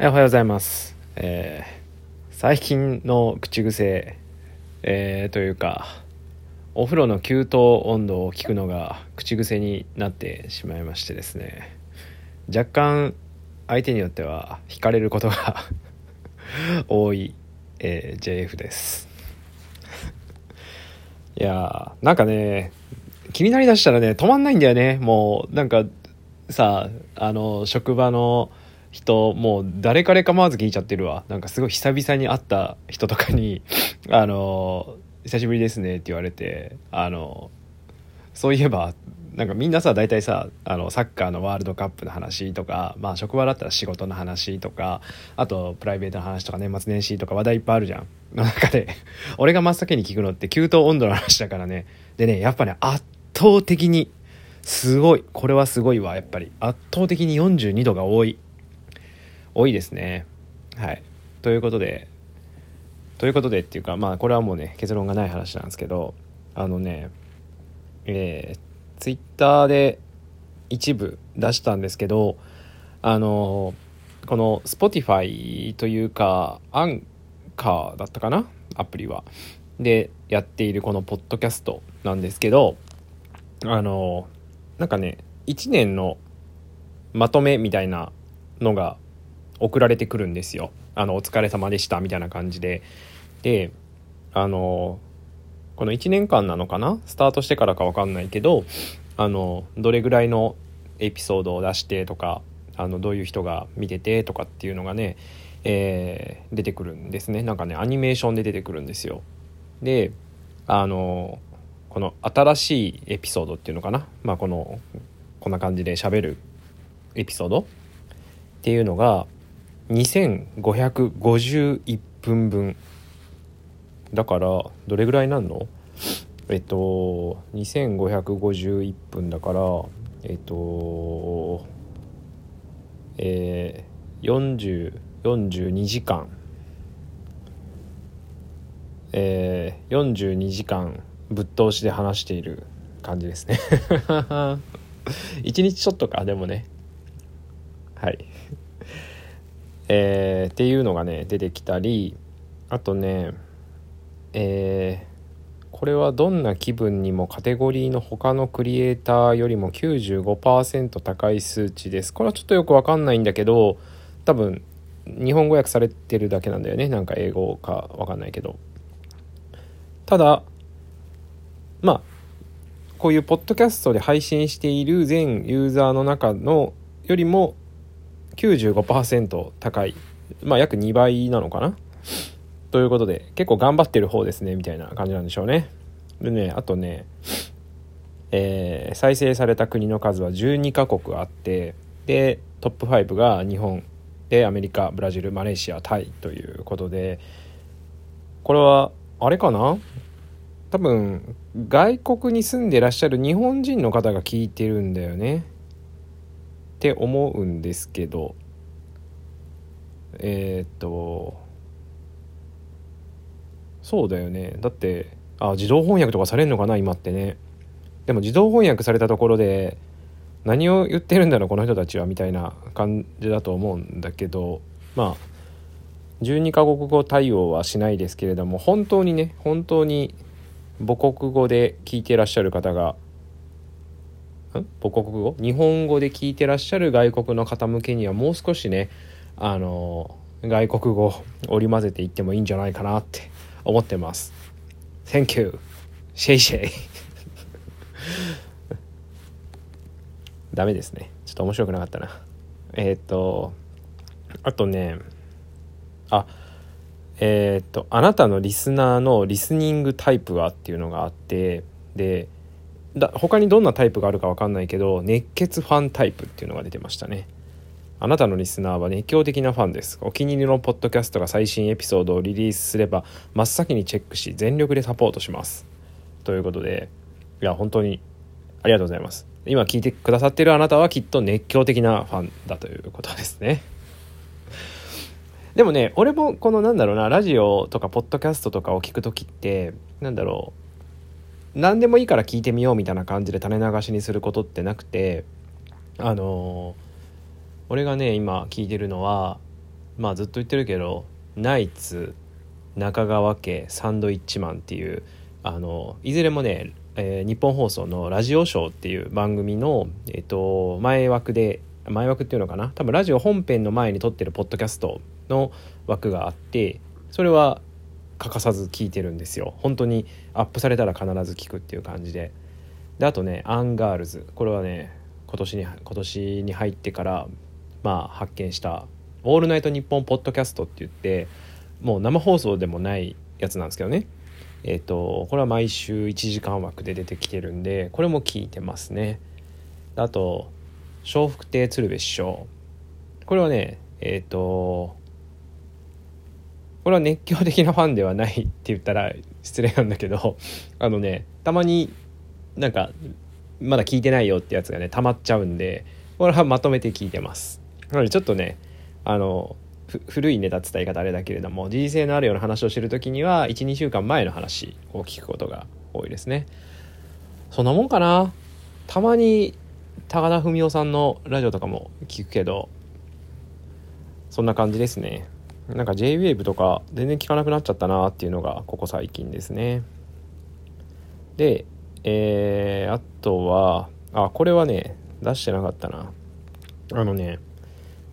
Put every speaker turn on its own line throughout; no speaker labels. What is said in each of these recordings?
おはようございます。えー最近の口癖、えーというか、お風呂の給湯温度を聞くのが口癖になってしまいましてですね、若干相手によっては惹かれることが 多い、えー JF です。いやー、なんかね、気になりだしたらね、止まんないんだよね。もう、なんか、さ、あの、職場の人、もう誰彼構わず聞いちゃってるわ。なんかすごい久々に会った人とかに、あの、久しぶりですねって言われて、あの、そういえば、なんかみんなさ、大体さ、あの、サッカーのワールドカップの話とか、まあ職場だったら仕事の話とか、あとプライベートの話とか年末年始とか話題いっぱいあるじゃん。の中で、俺が真っ先に聞くのって給湯温度の話だからね。でね、やっぱね、圧倒的に、すごい。これはすごいわ、やっぱり。圧倒的に42度が多い。多いですね。はい。ということで、ということでっていうか、まあこれはもうね、結論がない話なんですけど、あのね、えー、ツイッターで一部出したんですけど、あの、この Spotify というか、アンカーだったかな？アプリは。で、やっているこのポッドキャストなんですけど、あの、なんかね、1年のまとめみたいなのが送られてくるんですよ。あの、お疲れ様でしたみたいな感じで。で、あの、この1年間なのかな？スタートしてからかわかんないけど、あの、どれぐらいのエピソードを出してとか、あの、どういう人が見ててとかっていうのがね、えー出てくるんですね。なんかね、アニメーションで出てくるんですよ。で、あの、この新しいエピソードっていうのかな？まあこの、こんな感じで喋るエピソードっていうのが2551分分だからどれぐらいなんの？えっと2551分だからえっとえー、40 42時間えー、42時間ぶっ通しで話している感じですね。1日ちょっとかでもねはいえーっていうのがね出てきたりあとねえーこれはどんな気分にもカテゴリーの他のクリエイターよりも95%高い数値です。これはちょっとよくわかんないんだけど多分日本語訳されてるだけなんだよね。なんか英語かわかんないけど。ただまあこういうポッドキャストで配信している全ユーザーの中のよりも95%高い。まあ約2倍なのかな？ということで結構頑張ってる方ですねみたいな感じなんでしょうね。でねあとねえー再生された国の数は12カ国あってでトップ5が日本でアメリカブラジルマレーシアタイということでこれはあれかな？多分外国に住んでらっしゃる日本人の方が聞いてるんだよね。って思うんですけどえーっとそうだよね。だってあ自動翻訳とかされるのかな今ってね。でも自動翻訳されたところで何を言ってるんだろうこの人たちはみたいな感じだと思うんだけどまあ12カ国語対応はしないですけれども本当にね本当に母国語で聞いてらっしゃる方が母国語？日本語で聞いてらっしゃる外国の方向けにはもう少しねあの外国語織り交ぜていってもいいんじゃないかなって思ってます。Thank you. シェイシェイ。ダメですね。ちょっと面白くなかったな。えーっとあとねあえーっとあなたのリスナーのリスニングタイプはっていうのがあってでだ他にどんなタイプがあるか分かんないけど熱血ファンタイプっていうのが出てましたね。あなたのリスナーは熱狂的なファンです。お気に入りのポッドキャストが最新エピソードをリリースすれば真っ先にチェックし全力でサポートします。ということでいや本当にありがとうございます。今聞いてくださってるあなたはきっと熱狂的なファンだということですね。でもね俺もこのなんだろうなラジオとかポッドキャストとかを聞く時ってなんだろう何でもいいから聞いてみようみたいな感じで種流しにすることってなくてあの俺がね今聞いてるのはまあずっと言ってるけどナイツ中川家サンドイッチマンっていうあのいずれもね、えー、日本放送の「ラジオショー」っていう番組の、えーと、前枠で前枠っていうのかな？多分ラジオ本編の前に撮ってるポッドキャストの枠があってそれは欠かさず聞いてるんですよ。本当にアップされたら必ず聞くっていう感じで。であとねアンガールズ。これはね今年に今年に入ってからまあ発見した「オールナイトニッポン」ポッドキャストって言ってもう生放送でもないやつなんですけどね。えっ、ー、とこれは毎週1時間枠で出てきてるんでこれも聞いてますね。あと笑福亭鶴瓶師匠。これはねえっ、ー、とこれは熱狂的なファンではないって言ったら失礼なんだけど あのねたまになんかまだ聞いてないよってやつがね溜まっちゃうんでこれはまとめて聞いてます。なのでちょっとねあの古いネタ伝え方あれだけれども時事性のあるような話をしてる時には12週間前の話を聞くことが多いですね。そんなもんかな？たまに高田文夫さんのラジオとかも聞くけどそんな感じですね。なんか JWAVE とか全然聞かなくなっちゃったなっていうのがここ最近ですね。でえー、あとはあこれはね出してなかったな。あのね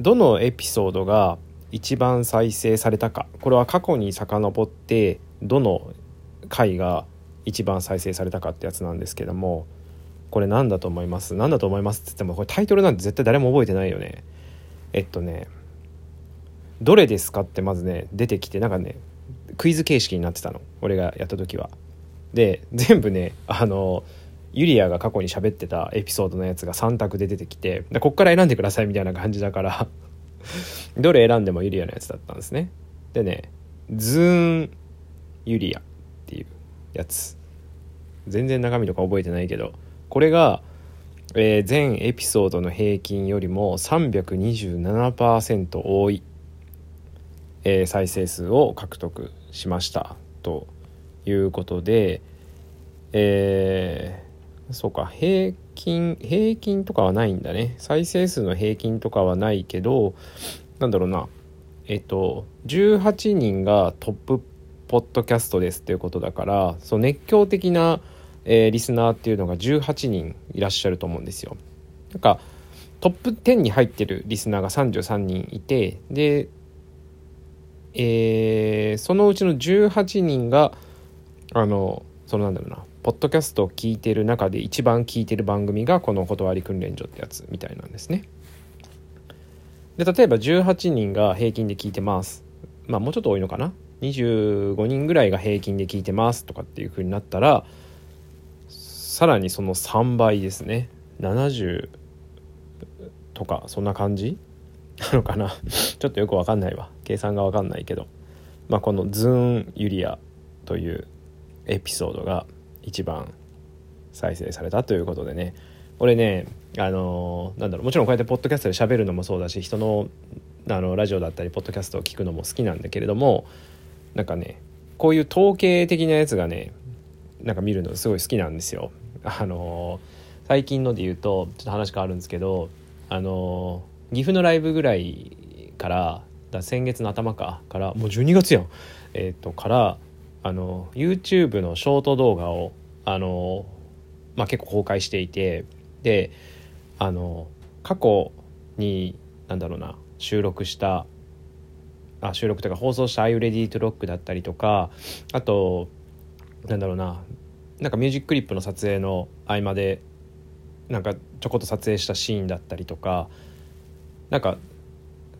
どのエピソードが一番再生されたか。これは過去に遡ってどの回が一番再生されたかってやつなんですけどもこれ何だと思います？何だと思いますって言ってもこれタイトルなんて絶対誰も覚えてないよね。えっとねどれですかってまずね出てきてなんかねクイズ形式になってたの。俺がやった時は。で 全部ねあのユリアが過去に喋ってたエピソードのやつが3択で出てきてこっから選んでくださいみたいな感じだから どれ選んでもユリアのやつだったんですね。でねズーンユリアっていうやつ。全然中身とか覚えてないけどこれが、えー、全エピソードの平均よりも327%多い、え、再生数を獲得しましたということでえー、そうか平均平均とかはないんだね再生数の平均とかはないけどなんだろうなえっと18人がトップポッドキャストですっていうことだからそう熱狂的な、えー、リスナーっていうのが18人いらっしゃると思うんですよ。なんかトップ10に入ってるリスナーが33人いてで、えー、そのうちの18人があのそのなんだろうなポッドキャストを聞いてる中で一番聞いてる番組がこの断り訓練所ってやつみたいなんですね。で例えば18人が平均で聞いてます。まあもうちょっと多いのかな？25人ぐらいが平均で聞いてますとかっていう風になったらさらにその3倍ですね。70とかそんな感じ？なのかな。ちょっとよくわかんないわ。計算がわかんないけど。まあこのズーンユリアというエピソードが一番再生されたということでね。俺ねあのなんだろう。もちろんこうやってポッドキャストで喋るのもそうだし人のあのラジオだったりポッドキャストを聞くのも好きなんだけれどもなんかねこういう統計的なやつがねなんか見るのすごい好きなんですよ。あの最近ので言うとちょっと話変わるんですけどあの岐阜のライブぐらいからだ先月の頭かからもう12月やん。えっ、ー、とからあの YouTube のショート動画をあの、まあ、結構公開していてであの過去になんだろうな収録したあ収録というか放送した「Are You Ready to Rock」だったりとかあとなんだろうななんかミュージッククリップの撮影の合間でなんかちょこっと撮影したシーンだったりとかなんか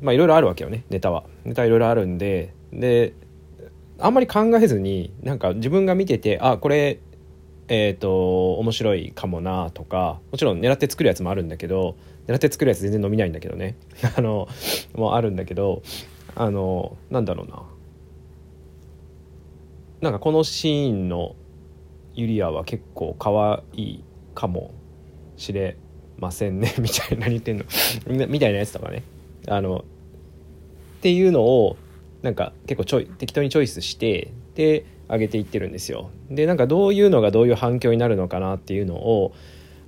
まあいろいろあるわけよねネタは。ネタいろいろあるんでであんまり考えずになんか自分が見ててあこれえっ、ー、と面白いかもなとかもちろん狙って作るやつもあるんだけど狙って作るやつ全然伸びないんだけどね。あのもあるんだけどあのなんだろうな。なんかこのシーンのユリアは結構可愛いかもしれませんね みたいな言ってんの。みたいなやつとかね。あのっていうのをなんか結構ちょい適当にチョイスしてで上げていってるんですよ。でなんかどういうのがどういう反響になるのかなっていうのを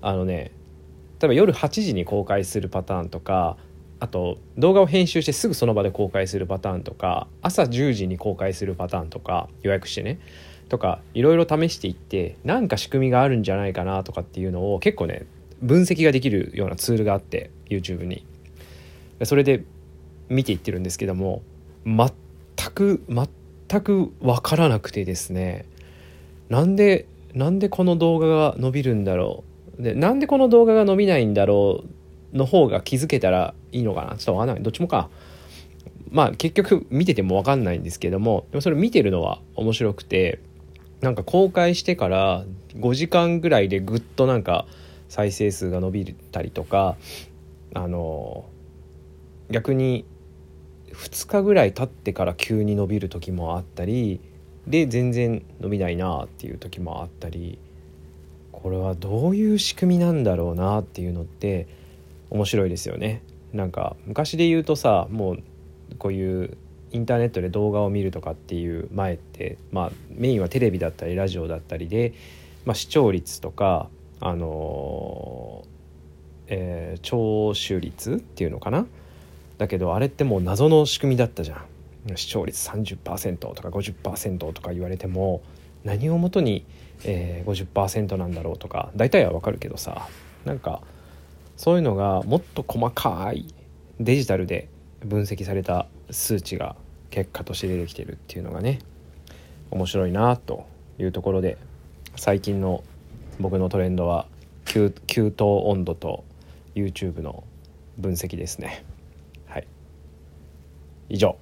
あのね例えば夜8時に公開するパターンとかあと動画を編集してすぐその場で公開するパターンとか朝10時に公開するパターンとか予約してね。とかいろいろ試していってなんか仕組みがあるんじゃないかなとかっていうのを結構ね分析ができるようなツールがあって YouTube に。それで見ていってるんですけども全く全く分からなくてですね。なんでなんでこの動画が伸びるんだろう。でなんでこの動画が伸びないんだろうの方が気づけたらいいのかな。ちょっと分かんない。どっちもか。まあ結局見てても分かんないんですけどもでもそれ見てるのは面白くてなんか公開してから5時間ぐらいでぐっとなんか再生数が伸びたりとかあの逆に2日ぐらい経ってから急に伸びる時もあったりで全然伸びないなっていう時もあったりこれはどういう仕組みなんだろうなっていうのって面白いですよね。なんか昔で言うとさもうこういうインターネットで動画を見るとかっていう前ってまあメインはテレビだったりラジオだったりで、まあ、視聴率とかあの、えー、聴取率っていうのかな？だけどあれってもう謎の仕組みだったじゃん。視聴率30%とか50%とか言われても何をもとに、えー、50%なんだろうとか大体はわかるけどさなんかそういうのがもっと細かいデジタルで分析された数値が結果として出てきてるっていうのがね面白いなというところで最近の僕のトレンドは給湯温度と YouTube の分析ですね。はい。以上。